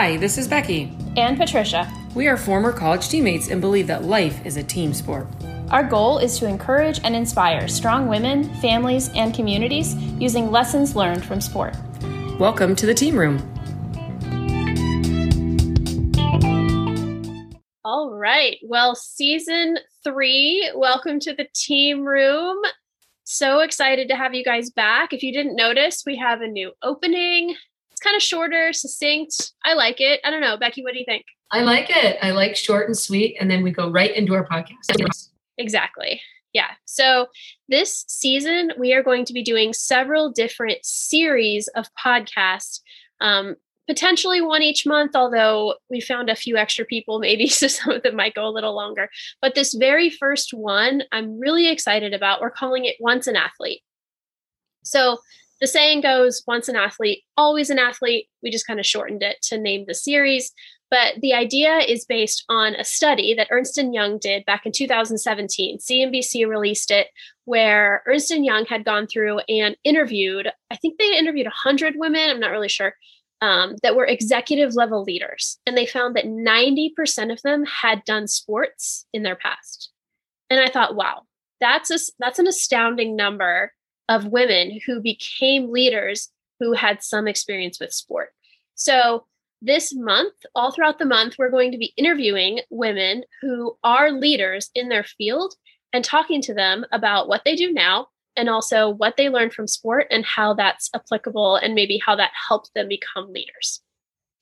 Hi, this is Becky. And Patricia. We are former college teammates and believe that life is a team sport. Our goal is to encourage and inspire strong women, families, and communities using lessons learned from sport. Welcome to the Team Room. All right. Well, season three, welcome to the Team Room. So excited to have you guys back. If you didn't notice, we have a new opening. It's kind of shorter, succinct. I like it. I don't know. Becky, what do you think? I like it. I like short and sweet. And then we go right into our podcast. Exactly. Yeah. So this season, we are going to be doing several different series of podcasts. Um, potentially one each month, although we found a few extra people, maybe, so some of them might go a little longer. But this very first one, I'm really excited about. We're calling it Once an Athlete. So the saying goes, once an athlete, always an athlete. We just kind of shortened it to name the series. But the idea is based on a study that Ernst & Young did back in 2017. CNBC released it where Ernst & Young had gone through and interviewed, I think they interviewed 100 women, I'm not really sure, um, that were executive level leaders. And they found that 90% of them had done sports in their past. And I thought, wow, that's a, that's an astounding number of women who became leaders who had some experience with sport. So this month, all throughout the month, we're going to be interviewing women who are leaders in their field and talking to them about what they do now and also what they learned from sport and how that's applicable and maybe how that helped them become leaders.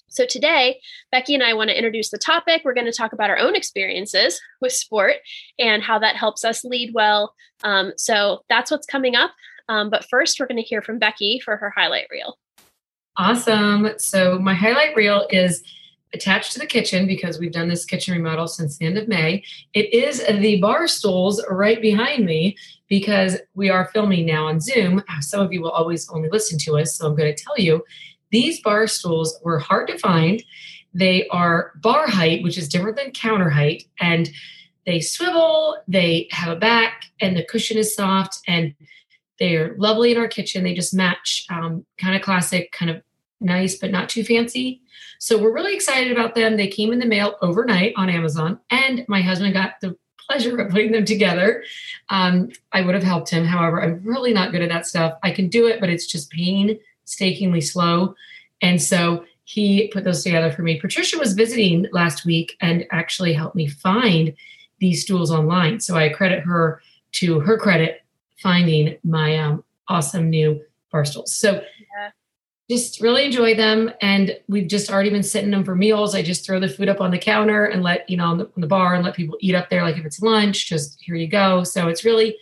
So, today, Becky and I want to introduce the topic. We're going to talk about our own experiences with sport and how that helps us lead well. Um, so, that's what's coming up. Um, but first, we're going to hear from Becky for her highlight reel. Awesome. So, my highlight reel is attached to the kitchen because we've done this kitchen remodel since the end of May. It is the bar stools right behind me because we are filming now on Zoom. Some of you will always only listen to us, so I'm going to tell you these bar stools were hard to find. They are bar height, which is different than counter height, and they swivel, they have a back, and the cushion is soft, and they're lovely in our kitchen. They just match um, kind of classic, kind of nice, but not too fancy. So we're really excited about them. They came in the mail overnight on Amazon, and my husband got the pleasure of putting them together. Um, I would have helped him. However, I'm really not good at that stuff. I can do it, but it's just painstakingly slow. And so he put those together for me. Patricia was visiting last week and actually helped me find these stools online. So I credit her to her credit finding my um, awesome new bar stools. So yeah. just really enjoy them. And we've just already been sitting them for meals. I just throw the food up on the counter and let, you know, on the, on the bar and let people eat up there. Like if it's lunch, just here you go. So it's really,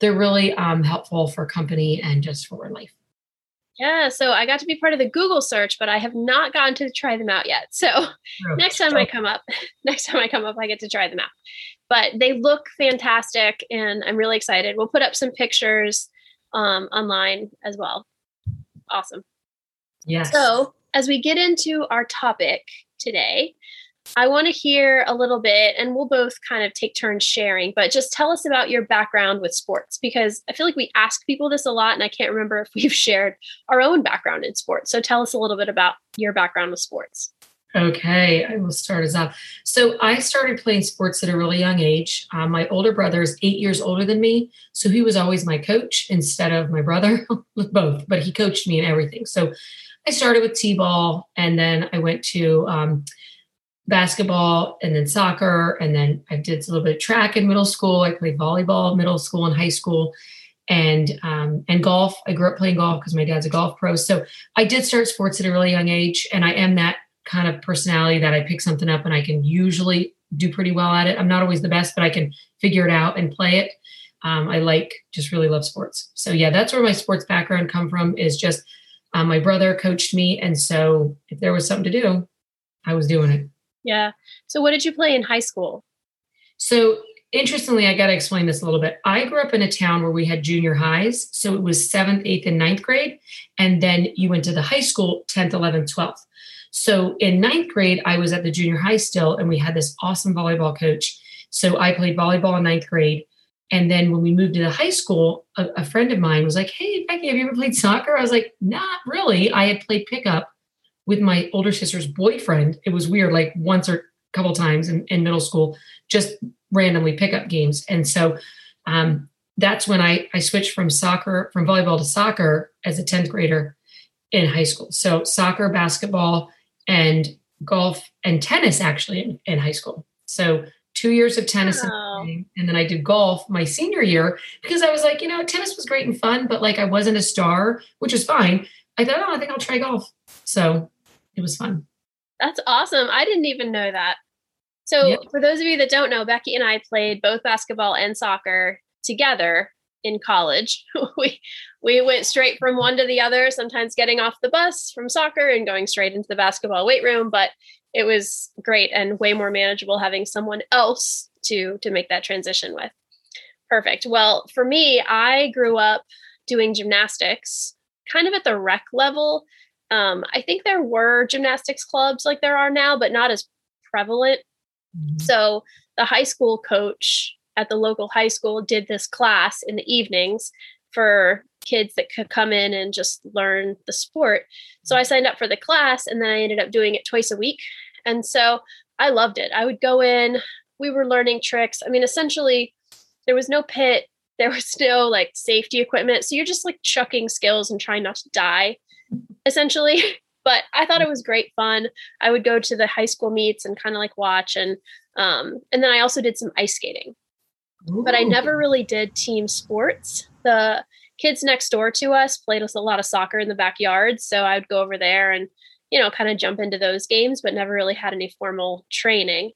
they're really um, helpful for company and just for life. Yeah, so I got to be part of the Google search, but I have not gotten to try them out yet. So oh, next time I come up, next time I come up, I get to try them out but they look fantastic and I'm really excited. We'll put up some pictures um, online as well. Awesome. Yes. So, as we get into our topic today, I want to hear a little bit, and we'll both kind of take turns sharing, but just tell us about your background with sports because I feel like we ask people this a lot, and I can't remember if we've shared our own background in sports. So tell us a little bit about your background with sports. Okay, I will start us off. So I started playing sports at a really young age. Uh, my older brother is eight years older than me, so he was always my coach instead of my brother, both. But he coached me in everything. So I started with t-ball, and then I went to um, basketball, and then soccer, and then I did a little bit of track in middle school. I played volleyball middle school and high school, and um, and golf. I grew up playing golf because my dad's a golf pro. So I did start sports at a really young age, and I am that kind of personality that I pick something up and I can usually do pretty well at it. I'm not always the best, but I can figure it out and play it. Um, I like just really love sports. So yeah, that's where my sports background come from. Is just um, my brother coached me, and so if there was something to do, I was doing it. Yeah. So what did you play in high school? So interestingly, I got to explain this a little bit. I grew up in a town where we had junior highs. So it was seventh, eighth, and ninth grade. And then you went to the high school, 10th, 11th, 12th. So in ninth grade, I was at the junior high still, and we had this awesome volleyball coach. So I played volleyball in ninth grade. And then when we moved to the high school, a, a, friend of mine was like, Hey, Becky, have you ever played soccer? I was like, Not really. I had played pickup with my older sister's boyfriend. It was weird, like once or a couple times in, in middle school, just randomly pickup games. And so um, that's when I, I switched from soccer, from volleyball to soccer as a 10th grader in high school. So soccer, basketball, and golf and tennis actually in, in high school. So two years of tennis and, and then I did golf my senior year because I was like, you know, tennis was great and fun, but like I wasn't a star, which is fine. I thought, oh, I think I'll try golf. So it was fun. That's awesome. I didn't even know that. So, Yep. for those of you that don't know, Becky and I played both basketball and soccer together in college. we we went straight from one to the other, sometimes getting off the bus from soccer and going straight into the basketball weight room, but it was great and way more manageable having someone else to to make that transition with. Perfect. Well, for me, I grew up doing gymnastics kind of at the rec level. Um, I think there were gymnastics clubs like there are now, but not as prevalent. So the high school coach at the local high school did this class in the evenings for kids that could come in and just learn the sport. So I signed up for the class and then I ended up doing it twice a week. And so I loved it. I would go in, we were learning tricks. I mean, essentially, there was no pit, there was no like safety equipment. So you're just like chucking skills and trying not to die, essentially. But I thought it was great fun. I would go to the high school meets and kind of like watch and um and then I also did some ice skating. But I never really did team sports. The kids next door to us played us a lot of soccer in the backyard, so I would go over there and you know kind of jump into those games, but never really had any formal training.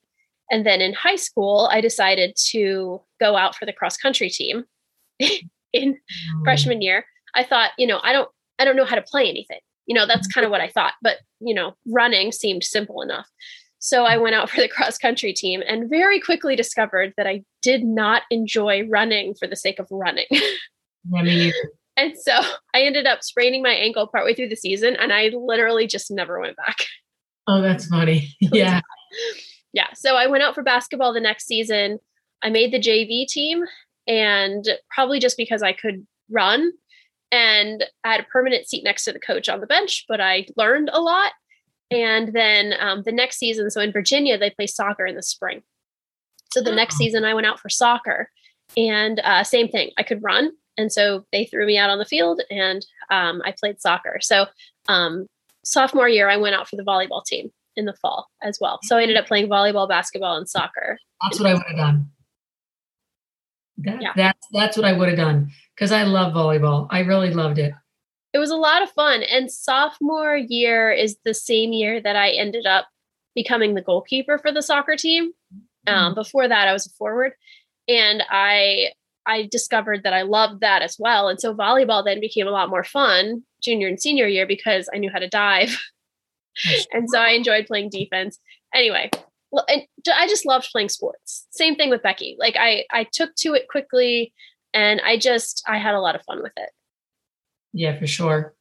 And then in high school, I decided to go out for the cross country team in Mm. freshman year. I thought, you know, I don't I don't know how to play anything. You know, that's kind of what I thought, but you know, running seemed simple enough. So I went out for the cross country team and very quickly discovered that I did not enjoy running for the sake of running. And so I ended up spraining my ankle partway through the season and I literally just never went back. oh, that's funny. Yeah. yeah. So I went out for basketball the next season. I made the JV team and probably just because I could run and I had a permanent seat next to the coach on the bench, but I learned a lot. And then um, the next season, so in Virginia, they play soccer in the spring. So the next Oh. season, I went out for soccer and uh, same thing, I could run. And so they threw me out on the field and um, I played soccer. So um, sophomore year, I went out for the volleyball team in the fall as well. So I ended up playing volleyball, basketball, and soccer. That's what I would have done. That, Yeah. That's that's what I would have done because I love volleyball. I really loved it. It was a lot of fun. And sophomore year is the same year that I ended up becoming the goalkeeper for the soccer team. Um, before that, I was a forward, and I I discovered that I loved that as well. And so volleyball then became a lot more fun junior and senior year because I knew how to dive, and so I enjoyed playing defense. Anyway, and I just loved playing sports. Same thing with Becky. Like I I took to it quickly, and I just I had a lot of fun with it. Yeah, for sure.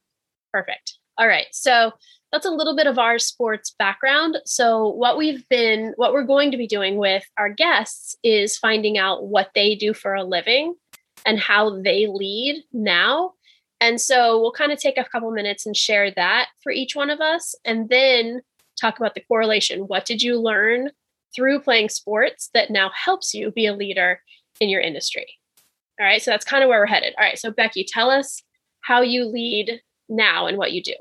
Perfect. All right. So that's a little bit of our sports background. So, what we've been, what we're going to be doing with our guests is finding out what they do for a living and how they lead now. And so, we'll kind of take a couple minutes and share that for each one of us and then talk about the correlation. What did you learn through playing sports that now helps you be a leader in your industry? All right. So, that's kind of where we're headed. All right. So, Becky, tell us how you lead now and what you do.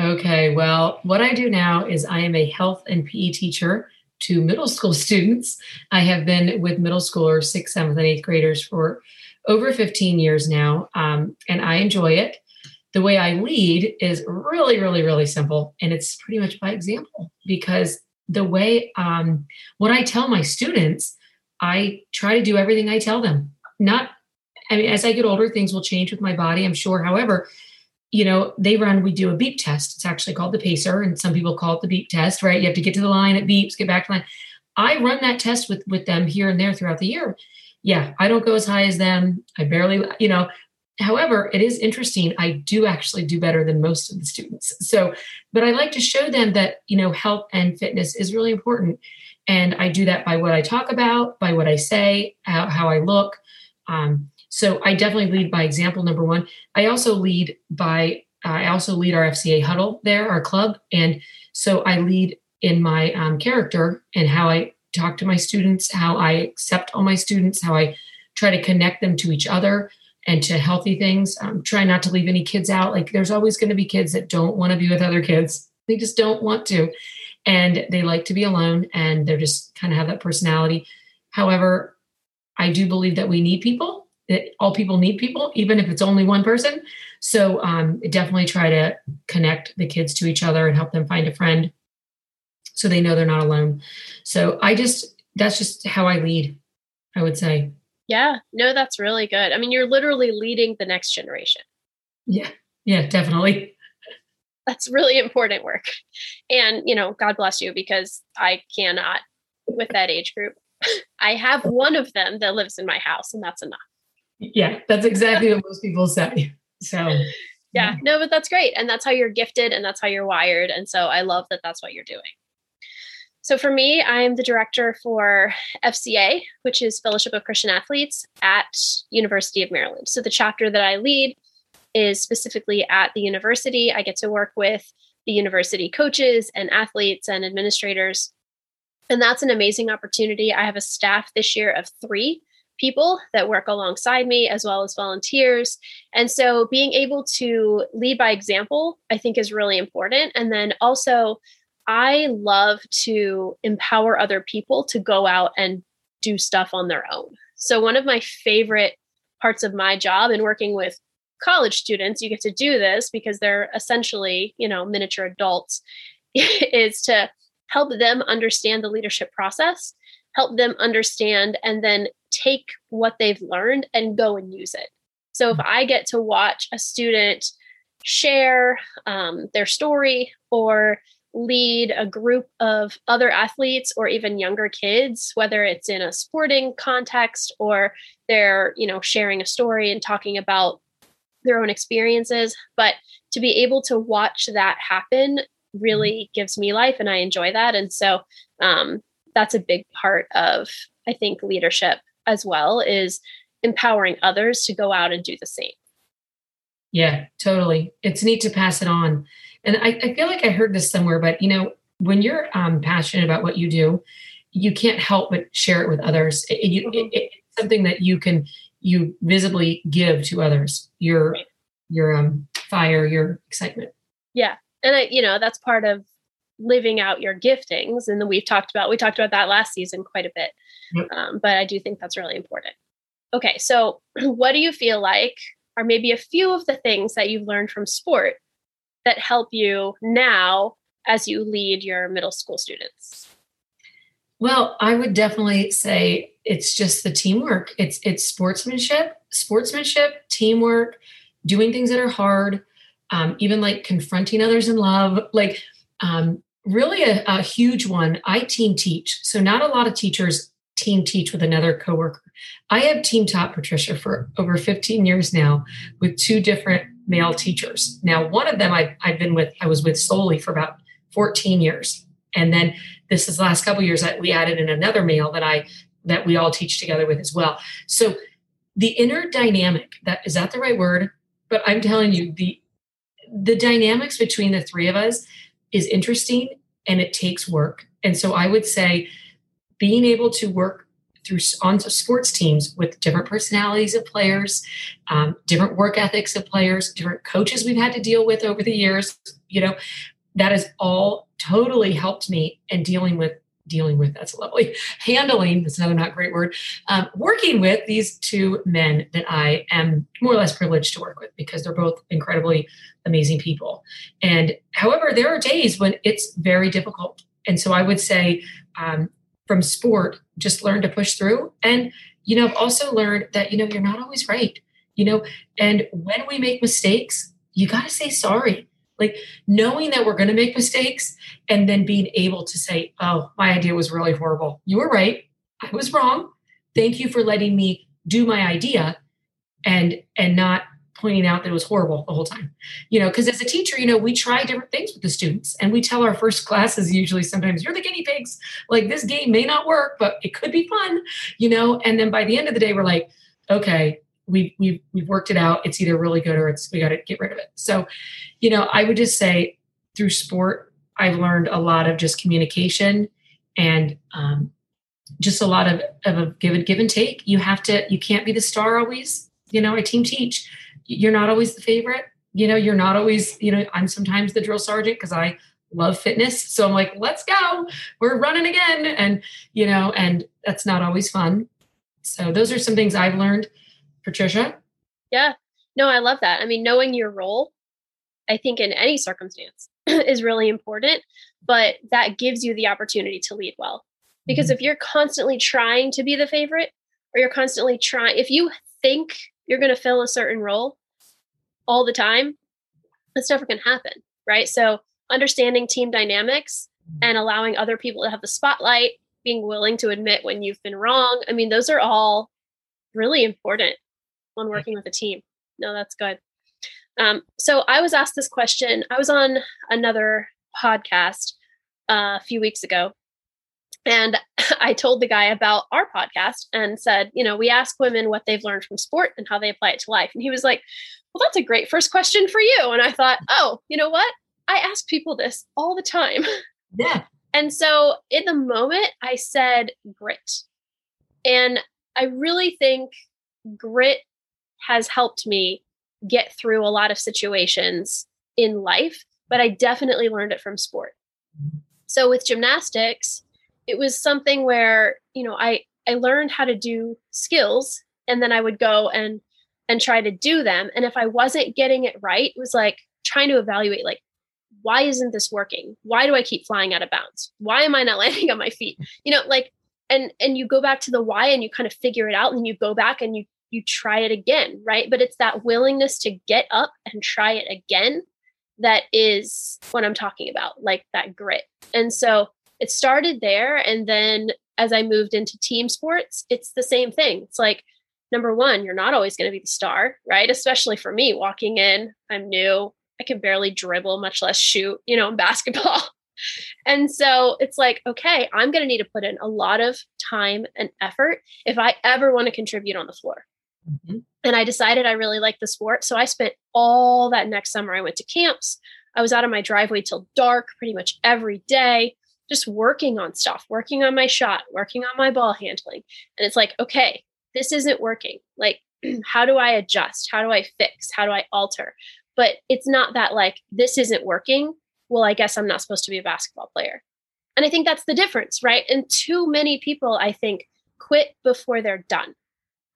Okay, well, what I do now is I am a health and PE teacher to middle school students. I have been with middle schoolers, sixth, seventh, and eighth graders for over 15 years now, um, and I enjoy it. The way I lead is really, really, really simple, and it's pretty much by example because the way um, what I tell my students, I try to do everything I tell them. Not, I mean, as I get older, things will change with my body, I'm sure. However, you know, they run, we do a beep test. It's actually called the pacer, and some people call it the beep test, right? You have to get to the line, it beeps, get back to line. I run that test with with them here and there throughout the year. Yeah, I don't go as high as them. I barely, you know. However, it is interesting. I do actually do better than most of the students. So, but I like to show them that, you know, health and fitness is really important. And I do that by what I talk about, by what I say, how, how I look. Um, so I definitely lead by example, number one. I also lead by I also lead our FCA huddle there, our club. And so I lead in my um, character and how I talk to my students, how I accept all my students, how I try to connect them to each other and to healthy things. Um, try not to leave any kids out. Like there's always going to be kids that don't want to be with other kids. They just don't want to. And they like to be alone and they're just kind of have that personality. However, I do believe that we need people, that all people need people, even if it's only one person. So um, definitely try to connect the kids to each other and help them find a friend so they know they're not alone. So I just, that's just how I lead, I would say. Yeah, no, that's really good. I mean, you're literally leading the next generation. Yeah, yeah, definitely. That's really important work. And, you know, God bless you because I cannot with that age group. I have one of them that lives in my house, and that's enough. Yeah, that's exactly what most people say. So, yeah, no, but that's great. And that's how you're gifted and that's how you're wired. And so I love that that's what you're doing. So for me, I'm the director for FCA, which is Fellowship of Christian Athletes at University of Maryland. So the chapter that I lead is specifically at the university. I get to work with the university coaches and athletes and administrators. And that's an amazing opportunity. I have a staff this year of three people that work alongside me, as well as volunteers. And so being able to lead by example, I think is really important. And then also, I love to empower other people to go out and do stuff on their own. So, one of my favorite parts of my job and working with college students, you get to do this because they're essentially, you know, miniature adults, is to help them understand the leadership process, help them understand, and then take what they've learned and go and use it. So, if I get to watch a student share um, their story or lead a group of other athletes or even younger kids whether it's in a sporting context or they're you know sharing a story and talking about their own experiences but to be able to watch that happen really gives me life and i enjoy that. And so um, that's a big part of i think leadership as well is empowering others to go out and do the same yeah totally it's neat to pass it on and I, I feel like I heard this somewhere, but you know, when you're um, passionate about what you do, you can't help but share it with others. It, you, mm-hmm. it, it's something that you can you visibly give to others. Your right. your um fire, your excitement. Yeah, and I, you know, that's part of living out your giftings, and then we've talked about we talked about that last season quite a bit. Yep. Um, but I do think that's really important. Okay, so what do you feel like are maybe a few of the things that you've learned from sport that help you now as you lead your middle school students? Well, I would definitely say it's just the teamwork. It's it's sportsmanship, sportsmanship, teamwork, doing things that are hard, um, even like confronting others in love. Like um, really a, a huge one. I team teach, so not a lot of teachers team teach with another coworker. I have team taught Patricia for over 15 years now with two different male teachers. Now, one of them I, I've been with, I was with solely for about 14 years. And then this is the last couple years that we added in another male that I that we all teach together with as well. So the inner dynamic, that is that the right word? But I'm telling you, the the dynamics between the three of us is interesting and it takes work. And so I would say being able to work through on sports teams with different personalities of players, um, different work ethics of players, different coaches we've had to deal with over the years. You know, that has all totally helped me in dealing with dealing with that's lovely handling that's another not great word um, working with these two men that i am more or less privileged to work with because they're both incredibly amazing people. And however there are days when it's very difficult. And so i would say um, from sport just learn to push through and you know i've also learned that you know you're not always right you know and when we make mistakes you got to say sorry like knowing that we're going to make mistakes and then being able to say oh my idea was really horrible you were right i was wrong thank you for letting me do my idea and and not pointing out that it was horrible the whole time. You know, because as a teacher, you know, we try different things with the students and we tell our first classes usually sometimes you're the guinea pigs. Like this game may not work, but it could be fun, you know. And then by the end of the day, we're like, okay, we've we've we've worked it out. It's either really good or it's we got to get rid of it. So, you know, I would just say through sport, I've learned a lot of just communication and um, just a lot of of a give and give and take. You have to. You can't be the star always. You know, I team teach. You're not always the favorite. You know, you're not always. You know, I'm sometimes the drill sergeant because I love fitness. So I'm like, let's go. We're running again. And, you know, and that's not always fun. So those are some things I've learned Patricia? Yeah. No, I love that. I mean, knowing your role, I think in any circumstance is really important, but that gives you the opportunity to lead well. Because mm-hmm. if you're constantly trying to be the favorite, or you're constantly trying, if you think you're going to fill a certain role all the time, that's never going to happen. Right. So, understanding team dynamics and allowing other people to have the spotlight, being willing to admit when you've been wrong. I mean, those are all really important when working with a team. No, that's good. Um, so I was asked this question. I was on another podcast uh, a few weeks ago, and I told the guy about our podcast and said, you know, we ask women what they've learned from sport and how they apply it to life. And he was like, well, that's a great first question for you. And I thought, oh, you know what? I ask people this all the time. Yeah. And so in the moment, I said grit. And I really think grit has helped me get through a lot of situations in life, but I definitely learned it from sport. So with gymnastics, it was something where, you know, I I learned how to do skills and then I would go and and try to do them and if I wasn't getting it right, it was like trying to evaluate like why isn't this working? Why do I keep flying out of bounds? Why am I not landing on my feet? You know, like and and you go back to the why and you kind of figure it out and you go back and you you try it again, right? But it's that willingness to get up and try it again that is what I'm talking about, like that grit. And so it started there. And then as I moved into team sports, it's the same thing. It's like, number one, you're not always going to be the star, right? Especially for me, walking in, I'm new. I can barely dribble, much less shoot, you know, in basketball. And so it's like, okay, I'm going to need to put in a lot of time and effort if I ever want to contribute on the floor. Mm-hmm. And I decided I really liked the sport. So I spent all that next summer. I went to camps. I was out of my driveway till dark pretty much every day, just working on stuff, working on my shot, working on my ball handling. And it's like, okay, this isn't working. Like, how do I adjust? How do I fix? How do I alter? But it's not that like, this isn't working. Well, I guess I'm not supposed to be a basketball player. And I think that's the difference, right? And too many people, I think, quit before they're done.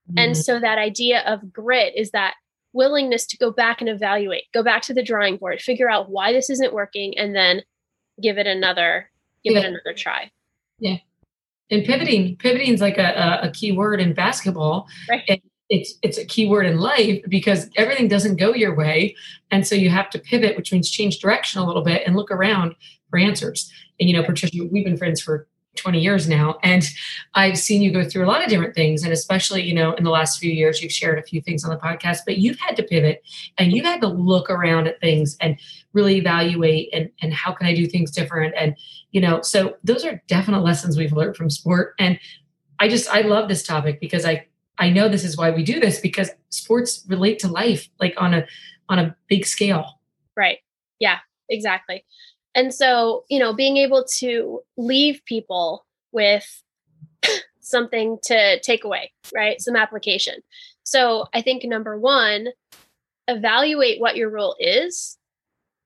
Mm-hmm. And so that idea of grit is that willingness to go back and evaluate, go back to the drawing board, figure out why this isn't working, and then give it another, give yeah. it another try. Yeah. And pivoting, pivoting is like a, a, key word in basketball. Right. And it's it's a key word in life because everything doesn't go your way. And so you have to pivot, which means change direction a little bit and look around for answers. And you know, Patricia, we've been friends for 20 years now and i've seen you go through a lot of different things and especially you know in the last few years you've shared a few things on the podcast but you've had to pivot and you've had to look around at things and really evaluate and and how can i do things different and you know so those are definite lessons we've learned from sport and i just i love this topic because i i know this is why we do this because sports relate to life like on a on a big scale. Right. Yeah exactly and so, you know, being able to leave people with something to take away, right? Some application. So I think number one, evaluate what your role is,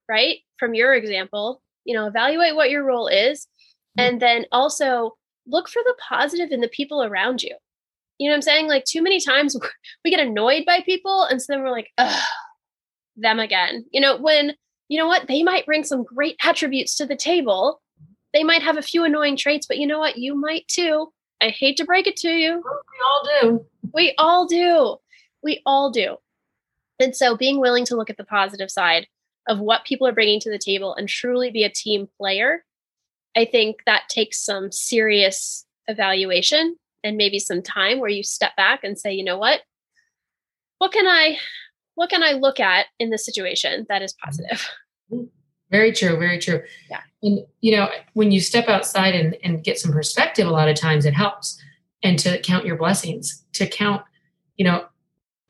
right? From your example, you know, evaluate what your role is. And then also look for the positive in the people around you. You know what I'm saying? Like too many times we get annoyed by people and so then we're like, ugh, them again. You know, when you know what? They might bring some great attributes to the table. They might have a few annoying traits, but you know what? You might too. I hate to break it to you. Oh, we all do. We all do. We all do. And so being willing to look at the positive side of what people are bringing to the table and truly be a team player, I think that takes some serious evaluation and maybe some time where you step back and say, you know what? What can I what can I look at in this situation that is positive? Very true. Very true. Yeah. And, you know, when you step outside and, and get some perspective, a lot of times it helps. And to count your blessings, to count, you know,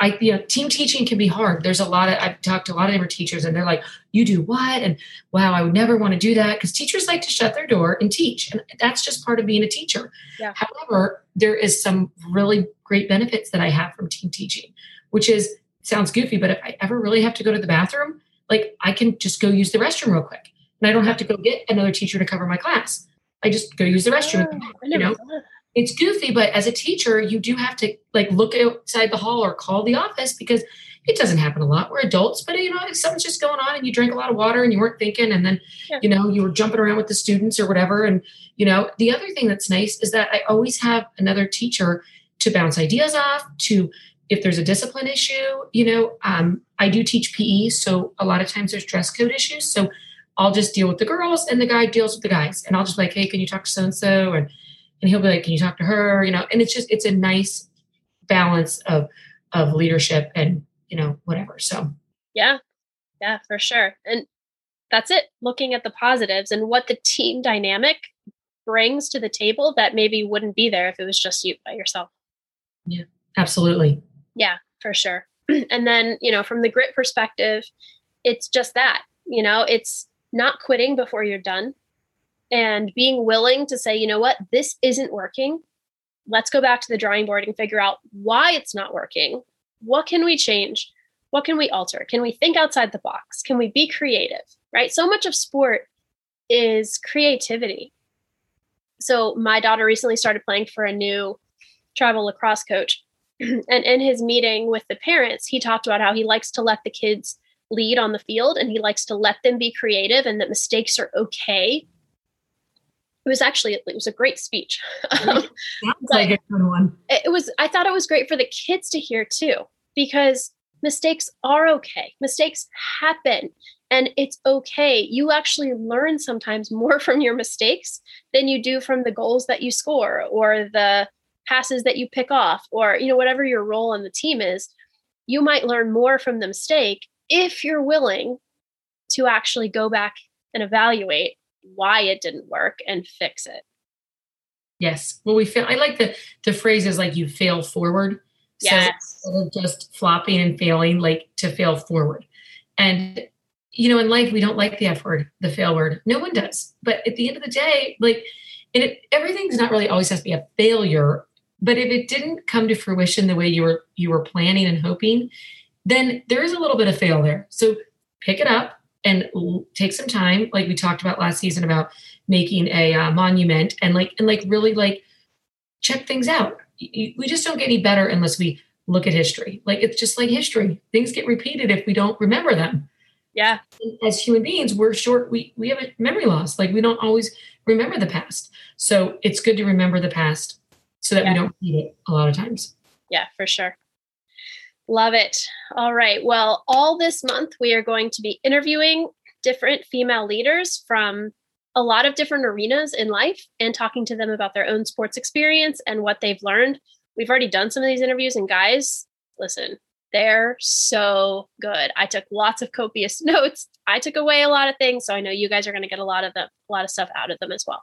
I, you know, team teaching can be hard. There's a lot of, I've talked to a lot of different teachers and they're like, you do what? And wow, I would never want to do that because teachers like to shut their door and teach. And that's just part of being a teacher. Yeah. However, there is some really great benefits that I have from team teaching, which is, sounds goofy, but if I ever really have to go to the bathroom, like I can just go use the restroom real quick and I don't have to go get another teacher to cover my class. I just go use the restroom. Oh, you know, it's goofy, but as a teacher, you do have to like look outside the hall or call the office because it doesn't happen a lot. We're adults, but you know, if something's just going on and you drink a lot of water and you weren't thinking, and then Yeah. you know you were jumping around with the students or whatever, and you know, the other thing that's nice is that I always have another teacher to bounce ideas off. To if there's a discipline issue, you know, um, I do teach PE, so a lot of times there's dress code issues, so I'll just deal with the girls and the guy deals with the guys, and I'll just be like, hey, can you talk to so and so and and he'll be like, "Can you talk to her?" You know, and it's just it's a nice balance of of leadership and you know whatever. So Yeah. Yeah, for sure. And that's it. Looking at the positives and what the team dynamic brings to the table that maybe wouldn't be there if it was just you by yourself. Yeah, absolutely, Yeah, for sure. and then, you know, from the grit perspective, it's just that, you know, it's not quitting before you're done and being willing to say, you know what, this isn't working. Let's go back to the drawing board and figure out why it's not working. What can we change? What can we alter? Can we think outside the box? Can we be creative? Right? So much of sport is creativity. So, my daughter recently started playing for a new travel lacrosse coach and in his meeting with the parents, he talked about how he likes to let the kids lead on the field and he likes to let them be creative and that mistakes are okay. It was actually it was a great speech. sounds like a good one. it was I thought it was great for the kids to hear too because mistakes are okay. Mistakes happen and it's okay. You actually learn sometimes more from your mistakes than you do from the goals that you score or the passes that you pick off or you know whatever your role on the team is. You might learn more from the mistake if you're willing to actually go back and evaluate why it didn't work and fix it. Yes. Well, we feel. I like the the phrase is like you fail forward. So Yes. instead of just flopping and failing, like to fail forward. And you know, in life, we don't like the F word, the fail word. No one does. But at the end of the day, like, and it, everything's not really always has to be a failure. But if it didn't come to fruition the way you were you were planning and hoping, then there is a little bit of fail there. So pick it up and take some time, like we talked about last season about making a uh, monument and like and like really like check things out. We just don't get any better unless we look at history. Like it's just like history. Things get repeated if we don't remember them. Yeah. And as human beings, we're short. We we have a memory loss. Like we don't always remember the past. So it's good to remember the past so that Yeah. we don't repeat it a lot of times. Yeah, for sure. Love it. All right. Well, all this month, we are going to be interviewing different female leaders from a lot of different arenas in life and talking to them about their own sports experience and what they've learned. We've already done some of these interviews, and guys, listen, they're so good. I took lots of copious notes. I took away a lot of things, so I know you guys are going to get a lot of them, a lot of stuff out of them as well.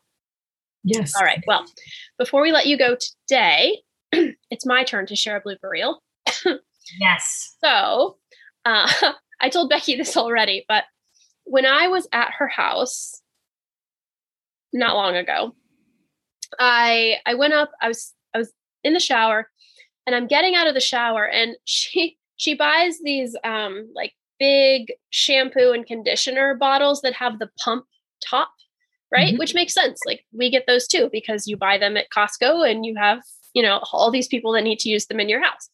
Yes. All right. Well, before we let you go today, it's my turn to share a blooper reel. Yes. So uh, I told Becky this already, but when I was at her house not long ago, I I went up. I was I was in the shower, and I'm getting out of the shower, and she she buys these um like big shampoo and conditioner bottles that have the pump top, right? Mhm. Which makes sense. Like we get those too because you buy them at Costco, and you have you know all these people that need to use them in your house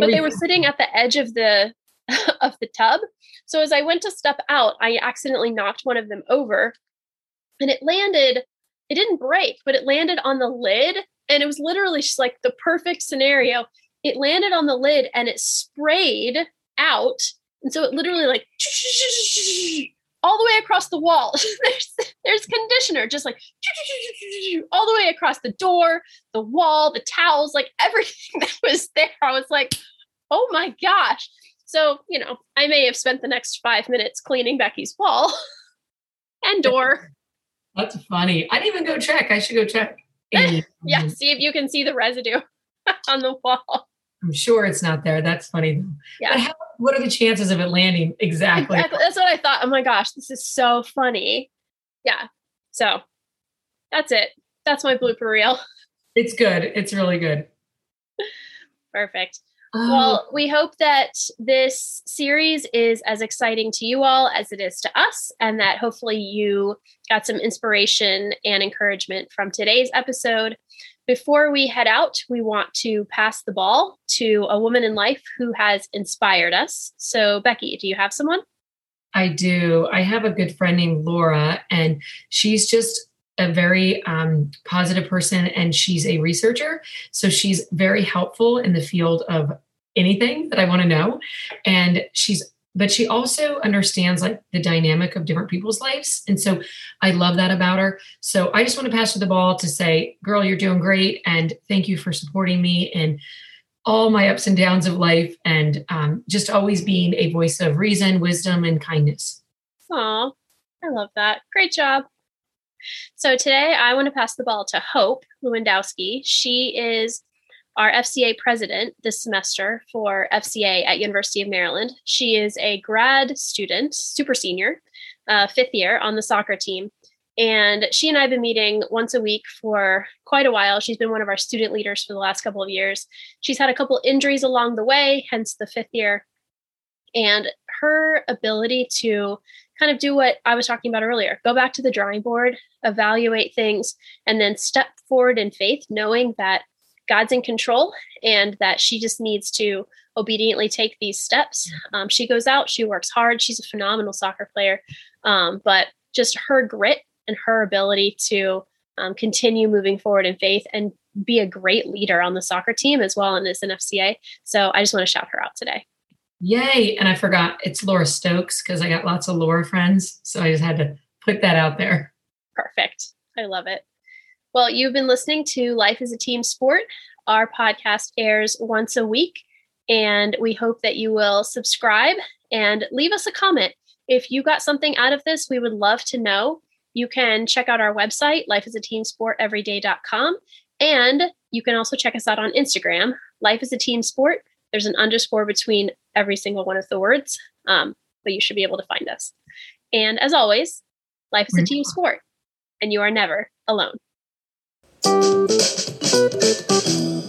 but they were sitting at the edge of the of the tub so as i went to step out i accidentally knocked one of them over and it landed it didn't break but it landed on the lid and it was literally just like the perfect scenario it landed on the lid and it sprayed out and so it literally like all the way across the wall there's there's conditioner just like all the way across the door the wall the towels like everything that was there i was like oh my gosh so you know i may have spent the next five minutes cleaning becky's wall and door That's funny. I didn't even go check. I should go check. Yeah see if you can see the residue on the wall I'm sure it's not there. That's funny. Yeah. How, what are the chances of it landing exactly? exactly? That's what I thought. Oh my gosh, this is so funny. Yeah. So that's it. That's my blooper reel. It's good. It's really good. Perfect. Oh. Well, we hope that this series is as exciting to you all as it is to us, and that hopefully you got some inspiration and encouragement from today's episode. Before we head out, we want to pass the ball to a woman in life who has inspired us. So, Becky, do you have someone? I do. I have a good friend named Laura, and she's just a very um, positive person and she's a researcher. So she's very helpful in the field of anything that I want to know. And she's, but she also understands like the dynamic of different people's lives. And so I love that about her. So I just want to pass the ball to say, girl, you're doing great. And thank you for supporting me in all my ups and downs of life and um, just always being a voice of reason, wisdom, and kindness. Aw, I love that. Great job. So today I want to pass the ball to Hope Lewandowski. She is our FCA president this semester for FCA at University of Maryland. She is a grad student, super senior, uh, fifth year on the soccer team. And she and I have been meeting once a week for quite a while. She's been one of our student leaders for the last couple of years. She's had a couple injuries along the way, hence the fifth year. And her ability to kind of do what I was talking about earlier go back to the drawing board, evaluate things, and then step forward in faith, knowing that God's in control and that she just needs to obediently take these steps. Um, she goes out, she works hard, she's a phenomenal soccer player, um, but just her grit and her ability to um, continue moving forward in faith and be a great leader on the soccer team as well and as an FCA. So I just want to shout her out today. Yay. And I forgot it's Laura Stokes because I got lots of Laura friends. So I just had to put that out there. Perfect. I love it. Well, you've been listening to Life is a Team Sport. Our podcast airs once a week, and we hope that you will subscribe and leave us a comment. If you got something out of this, we would love to know. You can check out our website, lifeisateamsporteveryday.com, and you can also check us out on Instagram, Life is a Team Sport. There's an underscore between every single one of the words, um, but you should be able to find us. And as always, life is a team sport, and you are never alone. Thank you.